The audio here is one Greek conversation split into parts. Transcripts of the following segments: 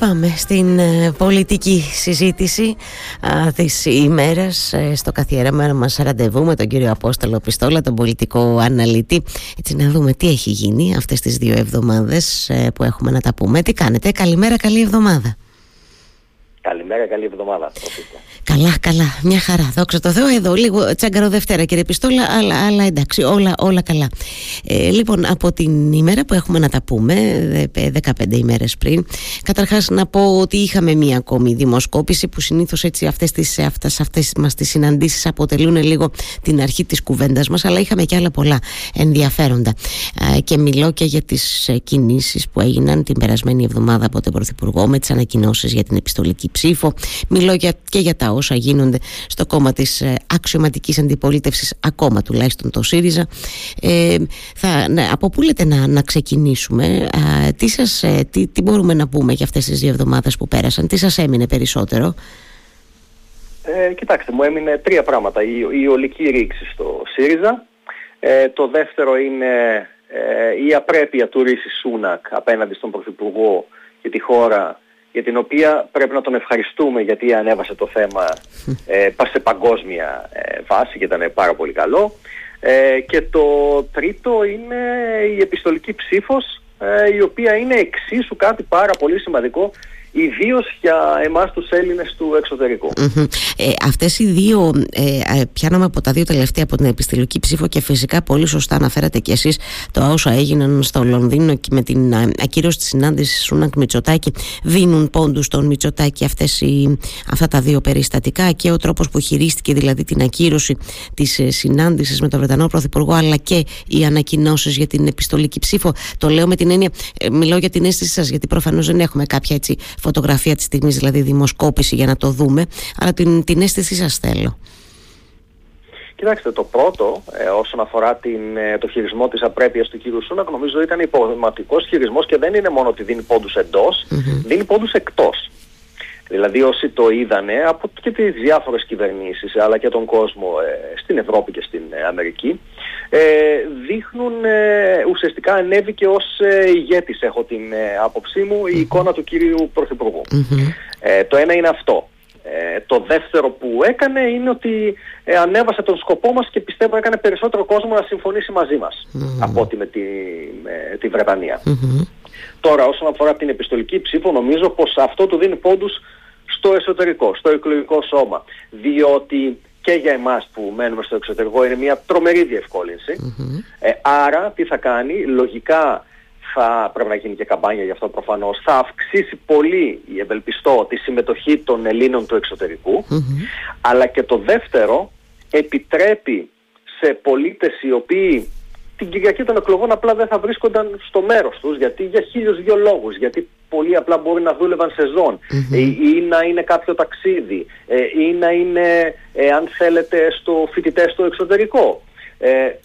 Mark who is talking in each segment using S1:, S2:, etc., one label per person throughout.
S1: Πάμε στην ε, πολιτική συζήτηση α, της ημέρας ε, στο καθιέραμα μας ραντεβού με τον κύριο Απόστολο Πιστόλα, τον πολιτικό αναλυτή έτσι να δούμε τι έχει γίνει αυτές τις δύο εβδομάδες ε, που έχουμε να τα πούμε. Τι κάνετε, καλημέρα, καλή εβδομάδα.
S2: Καλημέρα, καλή εβδομάδα.
S1: Καλά, καλά, μια χαρά. Δόξα τω Θεώ, εδώ λίγο τσάγκαρο Δευτέρα, κύριε Πιστόλα, αλλά, αλλά εντάξει, όλα, όλα καλά. Ε, λοιπόν, από την ημέρα που έχουμε να τα πούμε, 15 ημέρες πριν, καταρχάς να πω ότι είχαμε μία ακόμη δημοσκόπηση που συνήθως έτσι αυτές τις αυτές, αυτές μας τις συναντήσεις αποτελούν λίγο την αρχή της κουβέντας μας, αλλά είχαμε και άλλα πολλά ενδιαφέροντα. Ε, και μιλώ και για τις ε, κινήσεις που έγιναν την περασμένη εβδομάδα από τον Πρωθυπουργό με τις ανακοινώσεις για την επιστολική ψήφο. Μιλώ για, και για τα όσα γίνονται στο κόμμα της ε, αξιωματικής αντιπολίτευσης ακόμα τουλάχιστον το ΣΥΡΙΖΑ ε, θα, ναι, από πού λέτε να, να ξεκινήσουμε τι, σας, ε, τι, τι μπορούμε να πούμε για αυτές τις δύο εβδομάδες που πέρασαν τι σας έμεινε περισσότερο;
S2: Ε, Κοιτάξτε μου έμεινε τρία πράγματα η, η ολική ρήξη στο ΣΥΡΙΖΑ ε, το δεύτερο είναι ε, η απρέπεια του Ρίση Σούνακ απέναντι στον Πρωθυπουργό και τη χώρα για την οποία πρέπει να τον ευχαριστούμε γιατί ανέβασε το θέμα ε, σε παγκόσμια ε, βάση και ήταν πάρα πολύ καλό. Ε, και το τρίτο είναι η επιστολική ψήφος ε, η οποία είναι εξίσου κάτι πάρα πολύ σημαντικό ιδίως για εμάς τους Έλληνες του εξωτερικου
S1: Ε, Αυτές οι δύο, ε, ε, πιάναμε από τα δύο τελευταία από την επιστηλική ψήφο και φυσικά πολύ σωστά αναφέρατε κι εσείς το όσα έγιναν στο Λονδίνο και με την ακύρωση της συνάντησης Σούνακ Μητσοτάκη. Δίνουν πόντους στον Μητσοτάκη αυτές οι, αυτά τα δύο περιστατικά και ο τρόπος που χειρίστηκε δηλαδή την ακύρωση της ε, συνάντησης με τον Βρετανό Πρωθυπουργό αλλά και οι ανακοινώσεις για την επιστολική ψήφο. Το λέω με την έννοια, ε, μιλώ για την αίσθηση σας γιατί προφανώς δεν έχουμε κάποια έτσι φωτογραφία της στιγμής, δηλαδή δημοσκόπηση για να το δούμε, αλλά την, την αίσθησή σας θέλω.
S2: Κοιτάξτε, το πρώτο ε, όσον αφορά την, ε, το χειρισμό της απρέπειας του κύριου Σούνακ νομίζω ήταν υποδηματικός χειρισμός και δεν είναι μόνο ότι δίνει πόντους εντός, δίνει πόντους εκτός. Δηλαδή όσοι το είδανε από και τις διάφορες κυβερνήσεις αλλά και τον κόσμο ε, στην Ευρώπη και στην ε, Αμερική ε, δείχνουν ουσιαστικά ανέβηκε ως ηγέτης έχω την άποψή μου η εικόνα του κύριου το ένα είναι αυτό. το δεύτερο που έκανε είναι ότι ανέβασε τον σκοπό μας και πιστεύω έκανε περισσότερο κόσμο να συμφωνήσει μαζί μας από ότι με τη, με τη βρετανια Τώρα όσον αφορά την επιστολική ψήφο νομίζω πως αυτό του δίνει πόντους στο εσωτερικό, στο εκλογικό σώμα. Διότι και για εμάς που μένουμε στο εξωτερικό είναι μια τρομερή Ε, άρα τι θα κάνει, λογικά θα πρέπει να γίνει και καμπάνια γι' αυτό προφανώς, θα αυξήσει πολύ, η ευελπιστώ, τη συμμετοχή των Ελλήνων του εξωτερικου αλλά και το δεύτερο, επιτρέπει σε πολίτες οι οποίοι την Κυριακή των εκλογών απλά δεν θα βρίσκονταν στο μέρος τους γιατί για χίλιους δυο λόγους, γιατί πολύ απλά μπορεί να δούλευαν σε ζών ε, ή, να είναι κάποιο ταξίδι ε, ή να είναι, ε, αν θέλετε, στο φοιτητέ στο εξωτερικό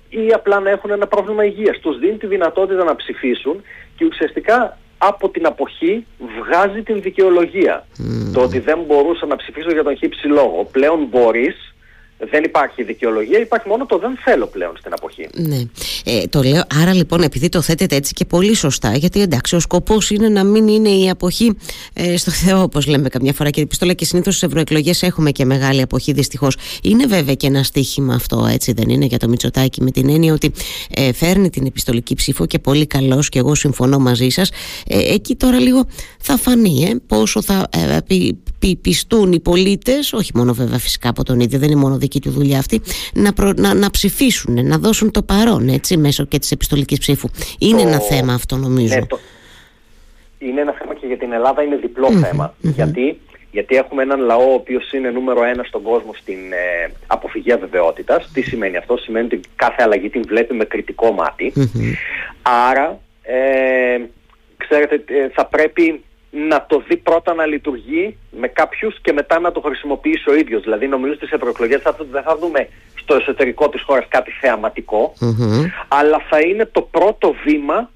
S2: ή απλά να έχουν ένα πρόβλημα υγείας. Τους δίνει τη δυνατότητα να ψηφίσουν και ουσιαστικά από την αποχή βγάζει την δικαιολογία. Το ότι δεν μπορούσα να ψηφίσω για τον χύψη λόγο. Πλέον μπορείς δεν υπάρχει δικαιολογία, υπάρχει μόνο το δεν θέλω πλέον στην αποχή.
S1: Ναι. Ε, το λέω, άρα λοιπόν, επειδή το θέτετε έτσι και πολύ σωστά, γιατί εντάξει, ο σκοπός είναι να μην είναι η αποχή ε, στο Θεό, όπως λέμε καμιά φορά. Και πιστόλα και συνήθως στις ευρωεκλογές έχουμε και μεγάλη αποχή, δυστυχώς. Είναι βέβαια και ένα στίχημα αυτό, έτσι δεν είναι, για το Μητσοτάκι, με την έννοια ότι ε, φέρνει την επιστολική ψήφο και πολύ καλός, και εγώ συμφωνώ μαζί σας. Ε, εκεί τώρα λίγο θα φανεί ε, πόσο θα ε, πι, πι, πιστούν οι πολίτες, όχι μόνο βέβαια φυσικά από τον ίδιο, δεν είναι μόνο δική του δουλειά αυτή, να, να, να ψηφίσουν, να δώσουν το παρόν έτσι, μέσω και της επιστολικής ψήφου. Είναι ένα θέμα αυτό νομίζω. Ναι, το...
S2: Είναι ένα θέμα και για την Ελλάδα είναι θέμα. Γιατί γιατί έχουμε έναν λαό ο οποίος είναι νούμερο ένα στον κόσμο στην ε, αποφυγή αβεβαιότητα. Τι σημαίνει αυτό, Σημαίνει ότι κάθε αλλαγή την βλέπει με κριτικό Άρα, ε, ξέρετε, ε, θα πρέπει να το δει πρώτα να λειτουργεί με κάποιους και μετά να το χρησιμοποιήσει ο ίδιος. Δηλαδή, νομίζω στι ευρωεκλογέ δεν θα δούμε στο εσωτερικό της χώρας κάτι αλλά θα είναι το πρώτο βήμα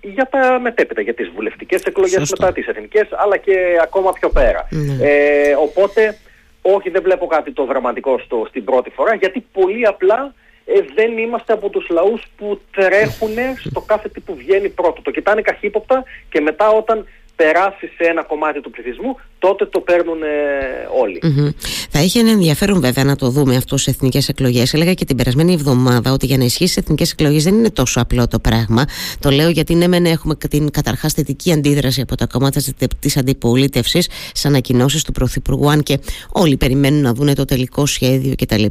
S2: για τα μετέπειτα, για τις βουλευτικές εκλογές μετά τις εθνικές, αλλά και ακόμα πιο πέρα. Ναι. Ε, οπότε, όχι δεν βλέπω κάτι το δραματικό στο, στην πρώτη φορά, γιατί πολύ απλά ε, δεν είμαστε από τους λαούς που τρέχουν στο κάθε τι που βγαίνει πρώτο. Το κοιτάνε καχύποπτα και μετά όταν περάσει σε ένα κομμάτι του πληθυσμού, τότε το παίρνουν ε, ολοι
S1: Θα είχε ένα ενδιαφέρον βέβαια να το δούμε αυτό στις εθνικές εκλογές. Έλεγα και την περασμένη εβδομάδα ότι για να ισχύσει στις εθνικές εκλογές δεν είναι τόσο απλό το πράγμα. Το λέω γιατί ναι, μεν έχουμε την καταρχάς θετική αντίδραση από τα κόμματα της αντιπολίτευσης στις ανακοινώσεις του Πρωθυπουργού, αν και όλοι περιμένουν να δουν το τελικό σχέδιο κτλ.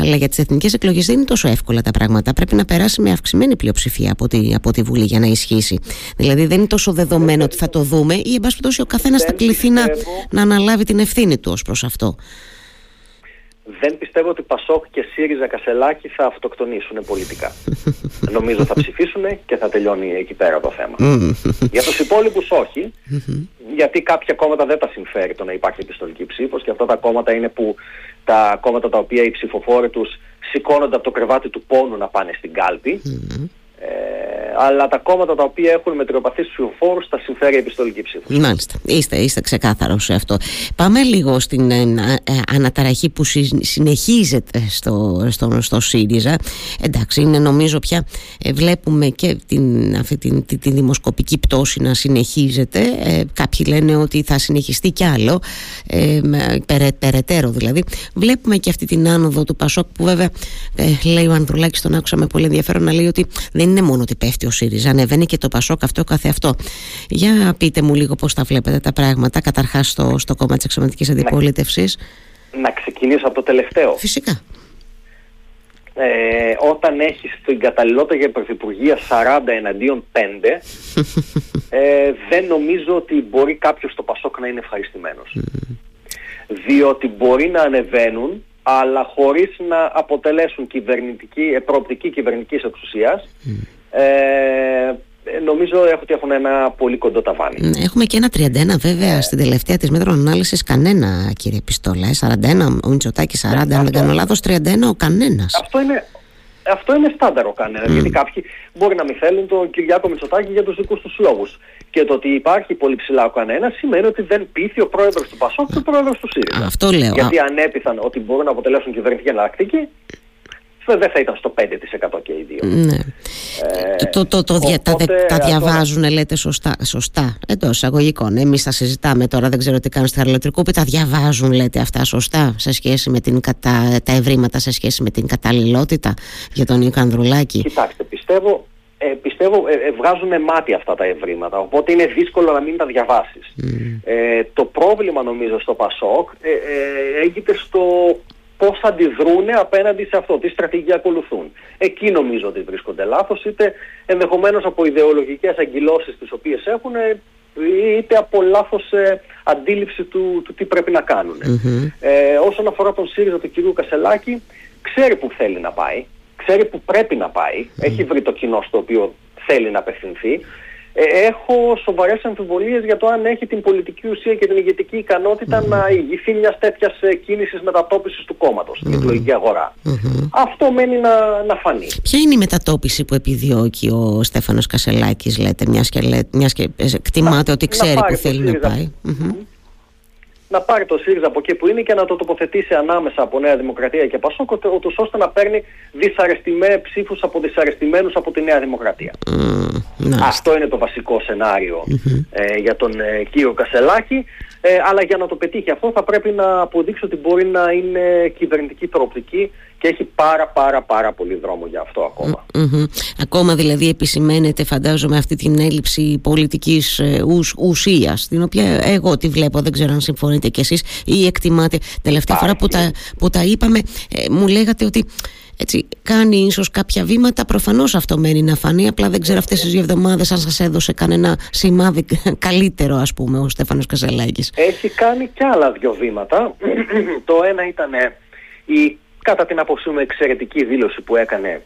S1: Αλλά για τις εθνικές εκλογές δεν είναι τόσο εύκολα τα πράγματα. Πρέπει να περάσει με αυξημένη πλειοψηφία από τη, από τη Βουλή για να ισχύσει. Δηλαδή δεν είναι τόσο δεδομένο ότι θα το δούμε ή εν πάση ο καθένας θα κληθεί να, να αναλάβει την ευθύνη του ως προς αυτό.
S2: Δεν πιστεύω ότι Πασόκ και ΣΥΡΙΖΑ Κασελάκη θα αυτοκτονήσουν πολιτικά. Νομίζω θα ψηφίσουν και θα τελειώνει εκεί πέρα το θέμα. Για τους υπόλοιπους όχι, γιατί κάποια κόμματα δεν τα συμφέρει το να υπάρχει επιστολική ψήφος και αυτά τα κόμματα είναι που τα κόμματα τα οποία οι ψηφοφόροι τους σηκώνονται από το κρεβάτι του πόνου να πάνε στην κάλπη. Ε, αλλά τα κόμματα τα οποία έχουν μετριοπαθείς ψηφοφόρους τα συμφέρει η επιστολική ψήφος.
S1: Μάλιστα. Είστε, είστε ξεκάθαρος σε αυτό. Πάμε λίγο στην ε, ε, αναταραχή που συνεχίζεται στο, στο, στο ΣΥΡΙΖΑ. Εντάξει, είναι νομίζω πια βλέπουμε και την, αυτή την, τη, δημοσκοπική πτώση να συνεχίζεται. κάποιοι λένε ότι θα συνεχιστεί κι άλλο, περαι, περαιτέρω δηλαδή. Βλέπουμε και αυτή την άνοδο του Πασόκ που βέβαια λέει ο Ανδρουλάκης, τον άκουσα με πολύ ενδιαφέρον να λέει ότι δεν είναι μόνο ότι πέφτει ο ΣΥΡΙΖΑ, ανεβαίνει και το ΠΑΣΟΚ αυτό καθεαυτό. Για πείτε μου λίγο πώς τα βλέπετε τα πράγματα, καταρχάς στο, στο κόμμα της εξωματικής αντιπολίτευσης.
S2: Να, ξεκινήσω από το τελευταίο.
S1: Φυσικά.
S2: Ε, όταν έχεις την καταλληλότητα για πρωθυπουργία 40 εναντίον 5 ε, δεν νομίζω ότι μπορεί κάποιος στο Πασόκ να είναι ευχαριστημένος διότι μπορεί να ανεβαίνουν αλλά χωρίς να αποτελέσουν κυβερνητική, ε, προοπτική κυβερνητικής εξουσίας ε, νομίζω ότι έχουν ένα πολύ κοντό ταβάνι.
S1: Ναι, έχουμε και ένα 31 βέβαια ε. στην τελευταία της μέτρων ανάλυσης κανένα κύριε Πιστόλα, 41 ο Μητσοτάκης 40 αν δεν κάνω λάθος, 31 ο κανένας.
S2: Αυτό είναι, αυτό είναι στάνταρο κανένα, mm. γιατί κάποιοι μπορεί να μην θέλουν τον Κυριάκο Μητσοτάκη για τους δικούς τους λόγους. Και το ότι υπάρχει πολύ ψηλά ο κανένας σημαίνει ότι δεν πείθει ο πρόεδρος του Πασόκ και ο πρόεδρος του ΣΥΡΙΖΑ.
S1: Αυτό λέω.
S2: Γιατί αν έπειθαν ότι μπορούν να αποτελέσουν κυβερνητική εναλλακτική, δεν θα ήταν στο 5% και οι δύο.
S1: Ναι. Ε, το, το, το, οπότε, τα, τα διαβάζουν, λέτε σωστά, σωστά εντός εισαγωγικών. Εμείς τα συζητάμε τώρα, δεν ξέρω τι κάνουν στη Χαραλοτρικούπη. Τα διαβάζουν, λέτε αυτά σωστά, σε σχέση με την κατα... τα ευρήματα, σε σχέση με την καταλληλότητα για τον Νίκο Ανδρουλάκη.
S2: Κοιτάξτε, πιστεύω, ε, πιστεύω ε, ε, βγάζουν μάτι αυτά τα ευρήματα, οπότε είναι δύσκολο να μην τα διαβάσεις. Ε, το πρόβλημα νομίζω στο ΠΑΣΟΚ ε, ε, έγινε στο πώς αντιδρούν απέναντι σε αυτό, τι στρατηγική ακολουθούν. Εκεί νομίζω ότι βρίσκονται λάθος, είτε ενδεχομένως από ιδεολογικές αγκυλώσεις τις οποίες έχουν, είτε από λάθος ε, αντίληψη του, του τι πρέπει να κάνουν. Ε, όσον αφορά τον ΣΥΡΙΖΑ του κυρίου Κασελάκη, ξέρει που θέλει να πάει, ξέρει που πρέπει να πάει, έχει βρει το κοινό στο οποίο θέλει να απευθυνθεί. Ε, έχω σοβαρές αμφιβολίες για το αν έχει την πολιτική ουσία και την ηγετική ικανότητα να ηγηθεί μιας τέτοιας ε, κίνησης μετατόπισης του κόμματος στην εκλογική Αυτό μένει να, να φανεί.
S1: Ποια είναι η μετατόπιση που επιδιώκει ο Στέφανος Κασελάκης, λέτε, μιας και, μιας και εκτιμάται ότι ξέρει που θέλει να πάει;
S2: Να πάρει το ΣΥΡΙΖΑ από εκεί που είναι και να το τοποθετήσει ανάμεσα από Νέα Δημοκρατία και Πασόκ, ώστε να παίρνει δυσαρεστημένε ψήφους από δυσαρεστημένους από τη Νέα Δημοκρατία. Αυτό είναι το βασικό ε, για τον ε, κύριο Κασελάκη. Ε, αλλά για να το πετύχει αυτό θα πρέπει να αποδείξει ότι μπορεί να είναι κυβερνητική προοπτική και έχει πάρα πάρα πάρα πολύ δρόμο για αυτό ακόμα.
S1: Ακόμα δηλαδή επισημαίνεται φαντάζομαι αυτή την έλλειψη πολιτικής ε, ους, ουσίας την οποία εγώ τη βλέπω δεν ξέρω αν συμφωνείτε κι εσείς ή εκτιμάτε. Τελευταία φορά που τα, που τα είπαμε ε, μου λέγατε ότι έτσι, κάνει ίσως κάποια βήματα. Προφανώς αυτό μένει να φανεί απλά δεν ξέρω αυτές τις δύο εβδομάδες αν σας έδωσε κανένα σημάδι καλύτερο ας πούμε ο Στέφανος Καζαλάκης
S2: Έχει κάνει κι άλλα δύο βήματα. Το ένα ήταν η κατά την άποψή μου εξαιρετική δήλωση που έκανε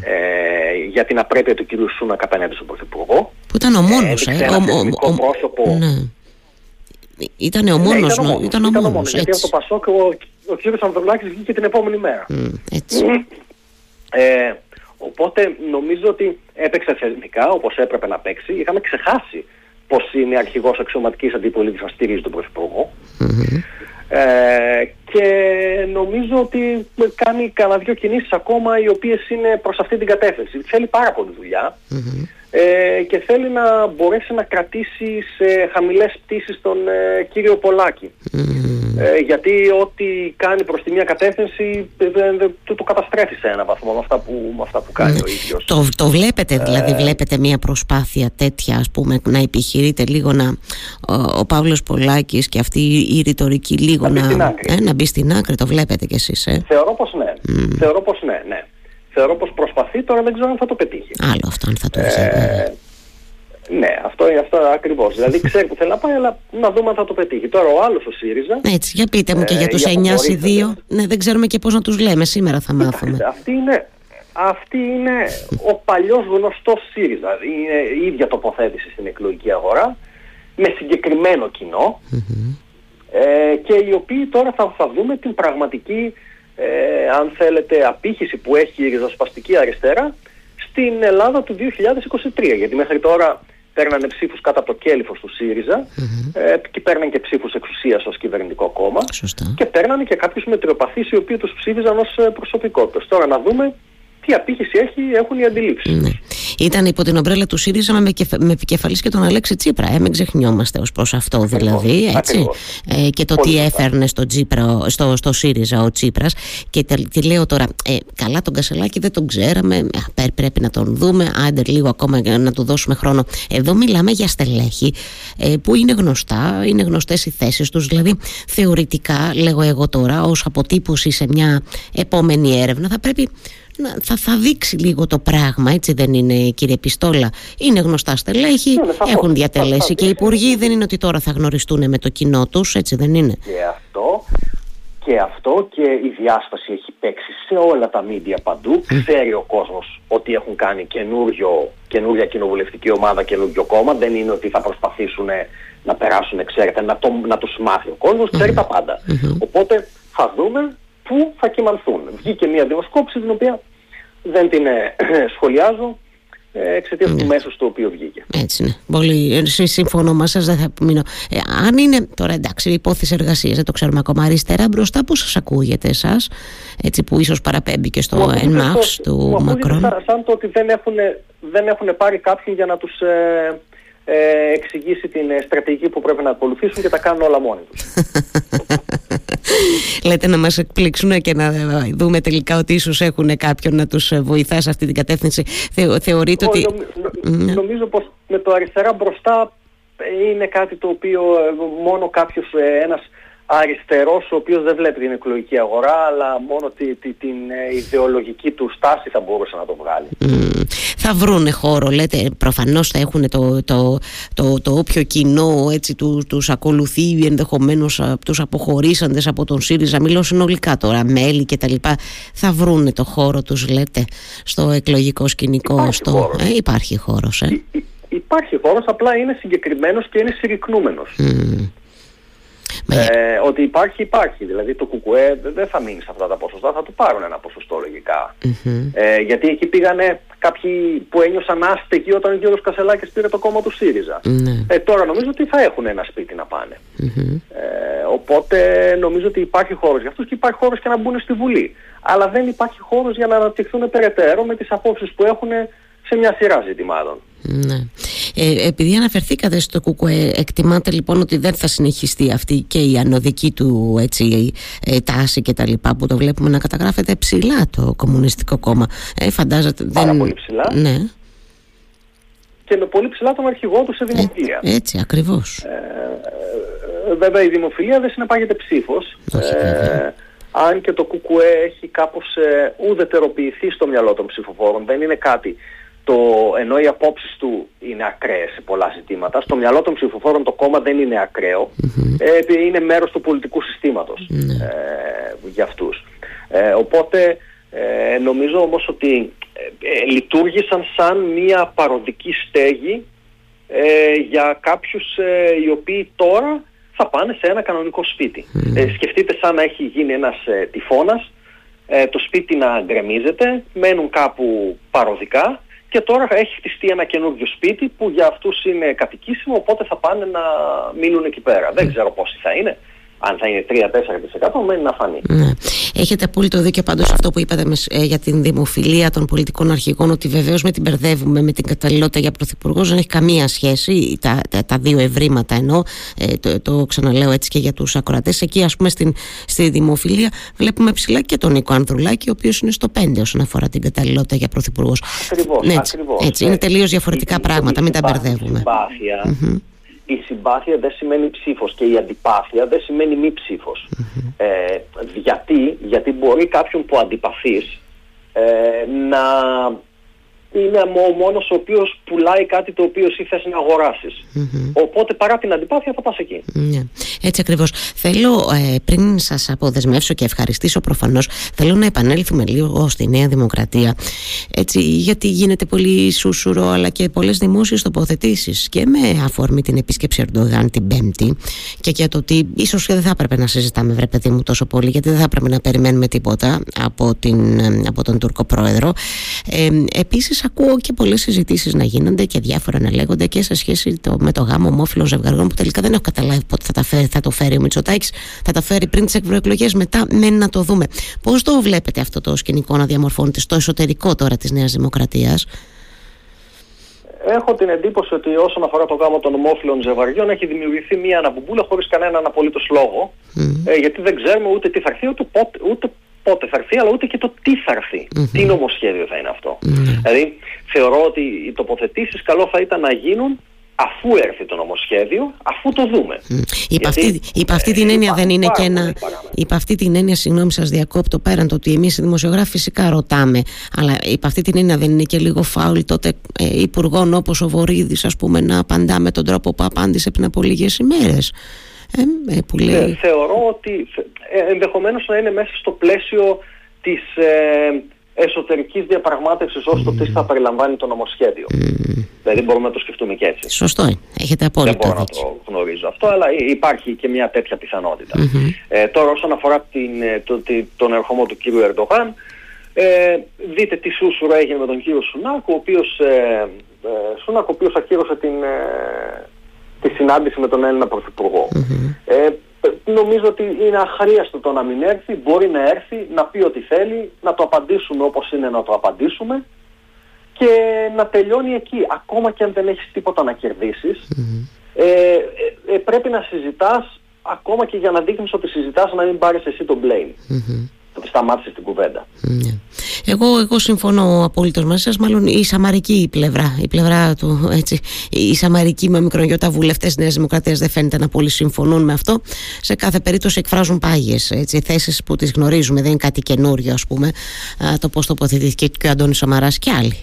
S2: ε, για την απρέπεια του κ. Σούνα απέναντι στον Πρωθυπουργό.
S1: Που ήταν ο μόνος, ε,
S2: ε ένα ο, ο,
S1: πρόσωπο. Ναι. Ήτανε ο μόνος, ναι, ήταν ο μόνος,
S2: γιατί από το Πασόκ ο, ο κ. Ανδρουλάκης βγήκε την επόμενη μέρα.
S1: έτσι.
S2: Ε, οπότε νομίζω ότι έπαιξε θεσμικά όπως έπρεπε να παίξει. Είχαμε ξεχάσει πως είναι αρχηγός αξιωματικής αντιπολίτης να στηρίζει τον Πρωθυπουργό. Ε, και νομίζω ότι κάνει κανένα δυο κινήσεις ακόμα οι οποίες είναι προς αυτή την κατεύθυνση. Θέλει πάρα πολύ ε, και θέλει να μπορέσει να κρατήσει σε χαμηλές πτήσεις τον ε, κύριο Πολάκη. Ε, γιατί ό,τι κάνει προς τη μία κατεύθυνση το, το καταστρέφει σε ένα βαθμό με αυτά που, με αυτά που κάνει ναι. ο ίδιος.
S1: Το, το βλέπετε δηλαδή, βλέπετε μια προσπάθεια τέτοια ας πούμε να επιχειρείτε λίγο να ο, ο Παύλος Πολάκης και αυτή η ρητορική λίγο να, να, να μπει στην άκρη, το βλέπετε κι εσείς. Ε;
S2: Θεωρώ πως ναι, θεωρώ πως ναι, ναι θεωρώ πως προσπαθεί, τώρα δεν ξέρω αν θα το πετύχει.
S1: Άλλο αυτό αν θα το ε,
S2: ναι, αυτό, αυτό ακριβώς. Δηλαδή ξέρει που θέλει να πάει, αλλά να δούμε αν θα το πετύχει. Τώρα ο άλλος ο ΣΥΡΙΖΑ...
S1: Έτσι, για πείτε μου και για ε, τους 9 ή 2. Ναι, δεν ξέρουμε και πώς να τους λέμε. Σήμερα θα μάθουμε.
S2: Αυτή είναι, αυτή είναι ο παλιός γνωστός ΣΥΡΙΖΑ. Είναι η ίδια τοποθέτηση στην εκλογική αγορά, με συγκεκριμένο ε, και οι οποίοι τώρα θα, θα δούμε την πραγματική ε, αν θέλετε, απήχηση που έχει η ριζοσπαστική αριστερά στην Ελλάδα του 2023. Γιατί μέχρι τώρα παίρνανε ψήφους κάτω από το κέλυφος του ΣΥΡΙΖΑ ε, και παίρνανε και ψήφους εξουσίας ως κυβερνητικό κόμμα και παίρνανε και κάποιους μετριοπαθείς οι οποίοι τους ψήφιζαν ως ε, προσωπικότητες. Τώρα να δούμε τι απήχηση έχει, έχουν οι αντιλήψεις. Ναι.
S1: Ήταν υπό την ομπρέλα του ΣΥΡΙΖΑ με, με επικεφαλής και τον Αλέξη Τσίπρα. Ε, μην ξεχνιόμαστε ως προς αυτό δηλαδή. Έτσι. Ε, και το τι έφερνε στο, Τσίπρα, στο, στο ΣΥΡΙΖΑ ο Τσίπρας. Και τι λέω τώρα, ε, καλά τον Κασελάκη δεν τον ξέραμε, πρέπει να τον δούμε, άντε λίγο ακόμα να του δώσουμε χρόνο. Εδώ μιλάμε για στελέχη ε, που είναι γνωστά, είναι γνωστές οι θέσεις τους, δηλαδή θεωρητικά, λέγω εγώ τώρα, ως αποτύπωση σε μια επόμενη έρευνα θα πρέπει θα, θα δείξει λίγο το πράγμα, έτσι δεν είναι κύριε Πιστόλα. Είναι γνωστά στελέχη, ναι, έχουν διατελέσει και οι υπουργοί δεν είναι ότι τώρα θα γνωριστούν με το κοινό τους, έτσι δεν είναι.
S2: Και αυτό, και αυτό και η διάσπαση έχει παίξει σε όλα τα μίντια παντού. Ξέρει ο κόσμος ότι έχουν κάνει καινούριο, καινούρια κοινοβουλευτική ομάδα, καινούριο κόμμα. Δεν είναι ότι θα προσπαθήσουν να περάσουν, ξέρετε, να, το, να τους μάθει ο κόσμος, ξέρει τα πάντα. Οπότε θα δούμε πού θα κοιμανθούν. Βγήκε μια δημοσκόπηση την οποία δεν την ε, σχολιάζω ε, εξαιτίας του ναι. μέσους στο οποίο βγήκε.
S1: Έτσι είναι. Πολύ σύμφωνο με σας, δεν θα μείνω. Ε, αν είναι τώρα εντάξει, υπόθεση εργασίας, δεν το ξέρουμε ακόμα. Αριστερά μπροστά, πώς σας ακούγεται εσάς, έτσι που ίσως παραπέμπει και στο ΕΝΜΑΦ του Μακρόν.
S2: Σαν, σαν το ότι δεν έχουν, δεν έχουν πάρει κάποιον για να τους ε, ε, εξηγήσει την στρατηγική που πρέπει να ακολουθήσουν και τα κάνουν όλα μόνοι τους.
S1: Λέτε να μας εκπλήξουν και να δούμε τελικά ότι ίσως έχουν κάποιον να τους βοηθά σε αυτή την κατεύθυνση. Θε, θεωρείτε ότι...
S2: Ναι. νομίζω πως με το αριστερά μπροστά είναι κάτι το οποίο μόνο κάποιος, ε, ένας αριστερός ο οποίος δεν βλέπει την εκλογική αγορά αλλά μόνο τη, τη, την ε, ιδεολογική του στάση θα μπορούσε να το βγάλει.
S1: Θα βρούνε χώρο λέτε προφανώς θα έχουν το, το, το, το όποιο κοινό έτσι του, τους ακολουθεί ενδεχομένως τους αποχωρήσαντες από τον ΣΥΡΙΖΑ μιλώ συνολικά τώρα μέλη και τα λοιπά θα βρούνε το χώρο τους λέτε στο εκλογικό σκηνικό
S2: υπάρχει
S1: στο...
S2: χώρος.
S1: Ε, υπάρχει χώρος ε.
S2: υπάρχει χώρος απλά είναι συγκεκριμένος και είναι συρρυκνούμενος ε, ότι υπάρχει, υπάρχει. Δηλαδή το ΚΚΕ δεν θα μείνει σε αυτά τα ποσοστά, θα του πάρουν ένα ποσοστό Ε, γιατί εκεί πήγανε κάποιοι που ένιωσαν άστεγοι όταν ο κ. Κασελάκης πήρε το κόμμα του ΣΥΡΙΖΑ. Ναι. Ε, τώρα νομίζω ότι θα έχουν ένα σπίτι να πάνε. Ε, οπότε νομίζω ότι υπάρχει χώρος για αυτούς και υπάρχει χώρος και να μπουν στη Βουλή. Αλλά δεν υπάρχει χώρος για να αναπτυχθούν περαιτέρω με τις απόψεις που έχουν σε μια σειρά ζητημάτων.
S1: Ναι. Ε, επειδή αναφερθήκατε στο ΚΚΕ, εκτιμάτε λοιπόν ότι δεν θα συνεχιστεί αυτή και η ανωδική του έτσι, ε, τάση και τα λοιπά που το βλέπουμε να καταγράφεται ψηλά το Κομμουνιστικό Κόμμα. Ε, φαντάζεται,
S2: Πάρα δεν... πολύ ψηλά.
S1: Ναι.
S2: Και με πολύ ψηλά τον αρχηγό του σε ε, δημοφιλία.
S1: Ε, έτσι, ακριβώς.
S2: Ε, ε, βέβαια η δημοφιλία δεν συνεπάγεται ψήφος. Ε, αν και το ΚΚΕ έχει κάπως ε, ουδετεροποιηθεί στο μυαλό των ψηφοφόρων. Δεν είναι κάτι το, ενώ οι απόψεις του είναι ακραίες σε πολλά ζητήματα, στο μυαλό των ψηφοφόρων το κόμμα δεν είναι ακραίο, ε, είναι μέρος του πολιτικού ναι. ε, για αυτούς. Ε, οπότε ε, νομίζω όμως ότι ε, λειτουργήσαν σαν μια παροδική στέγη για κάποιους οι οποίοι τώρα θα πάνε σε ένα κανονικό σπίτι. σκεφτείτε σαν να έχει γίνει ένας τυφώνας, το σπίτι να γκρεμίζεται, μένουν κάπου παροδικά και τώρα έχει χτιστεί ένα καινούργιο σπίτι που για αυτούς είναι κατοικήσιμο οπότε θα πάνε να μείνουν εκεί πέρα. Δεν ξέρω πόσοι θα είναι. Αν θα είναι 3-4% μένει να φανεί.
S1: Ναι. Έχετε απόλυτο δίκιο πάντως αυτό που είπατε ε, για την δημοφιλία των πολιτικών αρχηγών, ότι βεβαίως με την μπερδεύουμε με την καταλληλότητα για πρωθυπουργό, δεν έχει καμία σχέση. Τα, τα, τα δύο ευρήματα ενώ, ε, το, το, ξαναλέω έτσι και για τους ακροατές. Εκεί, ας πούμε, στην, στη δημοφιλία βλέπουμε ψηλά και τον Νίκο Ανδρουλάκη, ο οποίος είναι στο 5 όσον αφορά την καταλληλότητα για πρωθυπουργός.
S2: Ακριβώς.
S1: Ναι, έτσι, έτσι, είναι τελείως διαφορετικά πράγματα, μην τα μπερδεύουμε
S2: η συμπάθεια δεν σημαίνει ψήφος και η αντιπάθεια δεν σημαίνει μη ψηφος Ε, γιατί, γιατί μπορεί κάποιον που αντιπαθείς ε, να είναι ο μόνος ο οποίος πουλάει κάτι το οποίο εσύ θες να αγορασει Οπότε παρά την αντιπάθεια θα πας εκεί.
S1: Ναι. Έτσι ακριβώς. Θέλω ε, πριν σας αποδεσμεύσω και ευχαριστήσω προφανώς, θέλω να επανέλθουμε λίγο στη Νέα Δημοκρατία. Έτσι, γιατί γίνεται πολύ σούσουρο αλλά και πολλές δημόσιες τοποθετήσεις και με αφορμή την επίσκεψη Ερντογάν την Πέμπτη και για το ότι ίσως δεν θα έπρεπε να συζητάμε, βρε παιδί μου, τόσο πολύ, γιατί δεν θα έπρεπε να περιμένουμε τίποτα από, την, ε, από τον Τούρκο πρόεδρο. Ε, Επίσης, ακούω και πολλές συζητήσεις να γίνονται και διάφορα να λέγονται και σε σχέση το, με το γάμο ομόφυλων ζευγαριών που τελικά δεν έχω καταλάβει πότε θα, τα φέρει, θα το φέρει ο Μητσοτάκης. Θα τα φέρει πριν τις ευρωεκλογές, μετά μένει να το δούμε. Πώς το βλέπετε αυτό το σκηνικό να διαμορφώνεται στο εσωτερικό τώρα της Νέας Δημοκρατίας.
S2: Έχω την εντύπωση ότι όσον αφορά το γάμο των ομόφυλων ζευγαριών έχει δημιουργηθεί μια αναμπουμπούλα χωρίς κανέναν απολύτως λόγο. Ε, γιατί δεν ξέρουμε ούτε τι θα έρθει, ούτε, πότε, ούτε πότε θα έρθει, αλλά ούτε και το τι θα έρθει. Mm-hmm. Τι νομοσχέδιο θα είναι αυτό. Δηλαδή, θεωρώ ότι οι τοποθετήσεις καλό θα ήταν να γίνουν αφού έρθει το νομοσχέδιο, αφού το δούμε. Mm.
S1: Υπ' αυτή, υπ αυτή την έννοια δεν είναι και ένα. Υπ' αυτή την έννοια, συγγνώμη, σας διακόπτω πέραν το ότι εμείς οι δημοσιογράφοι φυσικά ρωτάμε, αλλά υπ' αυτή την έννοια δεν είναι και λίγο φάουλ τότε ε, υπουργών όπως ο Βορύδης, ας πούμε, να απαντά με τον τρόπο που απάντησε πριν από λίγες ημέρες.
S2: Ε, που λέει... Ε, θεωρώ ότι ε, ενδεχομένως να είναι μέσα στο πλαίσιο της ε, εσωτερικής διαπραγμάτευσης ως το τι θα περιλαμβάνει το νομοσχέδιο. Δηλαδή μπορούμε να το σκεφτούμε και έτσι.
S1: Σωστό είναι. Έχετε απόλυτα
S2: Δεν μπορώ να το γνωρίζω αυτό, αλλά υπάρχει και μια τέτοια Ε, τώρα όσον αφορά την, το, τον ερχομό του κύριου Ερντογάν, ε, δείτε τι σούσουρο έγινε με τον κύριο Σουνάκ, ο οποίος, ε, ε, Σουνάκ, ο οποίος ακύρωσε την, τη συνάντηση με τον Έλληνα Ε, νομίζω ότι είναι αχρίαστο το να μην έρθει, μπορεί να έρθει, να πει ό,τι θέλει, να το απαντήσουμε όπως είναι να το απαντήσουμε και να τελειώνει εκεί. Ακόμα και αν δεν έχεις τίποτα να κερδισεις ε, ε, ε, πρέπει να συζητάς ακόμα και για να δείχνεις ότι συζητάς να μην πάρεις εσύ το blame ότι σταμάτησες την κουβέντα. Ναι.
S1: Εγώ, εγώ συμφωνώ απολύτω μαζί σας. Μάλλον η σαμαρική πλευρά, η πλευρά του, έτσι, η σαμαρική με μικρογιώτα βουλευτές Νέας Δημοκρατίας δεν φαίνεται να πολύ συμφωνούν με αυτό. Σε κάθε περίπτωση εκφράζουν πάγιες θέσεις που τις γνωρίζουμε. Δεν είναι κάτι καινούριο, ας πούμε, το πώς τοποθετήθηκε και ο Αντώνης Σαμαράς και άλλοι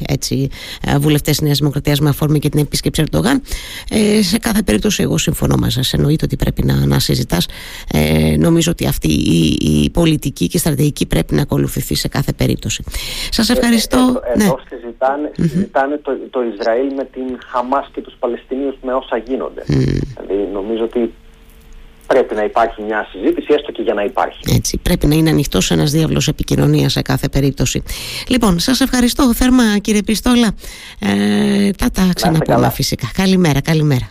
S1: βουλευτές Νέας Δημοκρατίας με αφορμή και την επίσκεψη Ερντογάν. Ε, σε κάθε περίπτωση, εγώ συμφωνώ μαζί σας. Εννοείται ότι πρέπει να, να συζητάς. Ε, νομίζω ότι αυτή η, η πολιτική και στρατηγική εκεί πρέπει να ακολουθηθεί σε κάθε περίπτωση. Σας ε, ευχαριστώ.
S2: Ε, εδώ, ναι. συζητάνε, συζητάνε το, το Ισραήλ με την Χαμάς και τους Παλαιστινίους με όσα γίνονται. Δηλαδή νομίζω ότι πρέπει να υπάρχει μια συζήτηση, έστω και για να υπάρχει.
S1: Έτσι, πρέπει να είναι ανοιχτός ένας διάβλος επικοινωνίας σε κάθε περίπτωση. Λοιπόν, σας ευχαριστώ θερμά κύριε Πιστόλα. Ε, θα τα ξαναπούμε φυσικά. Καλημέρα, καλημέρα.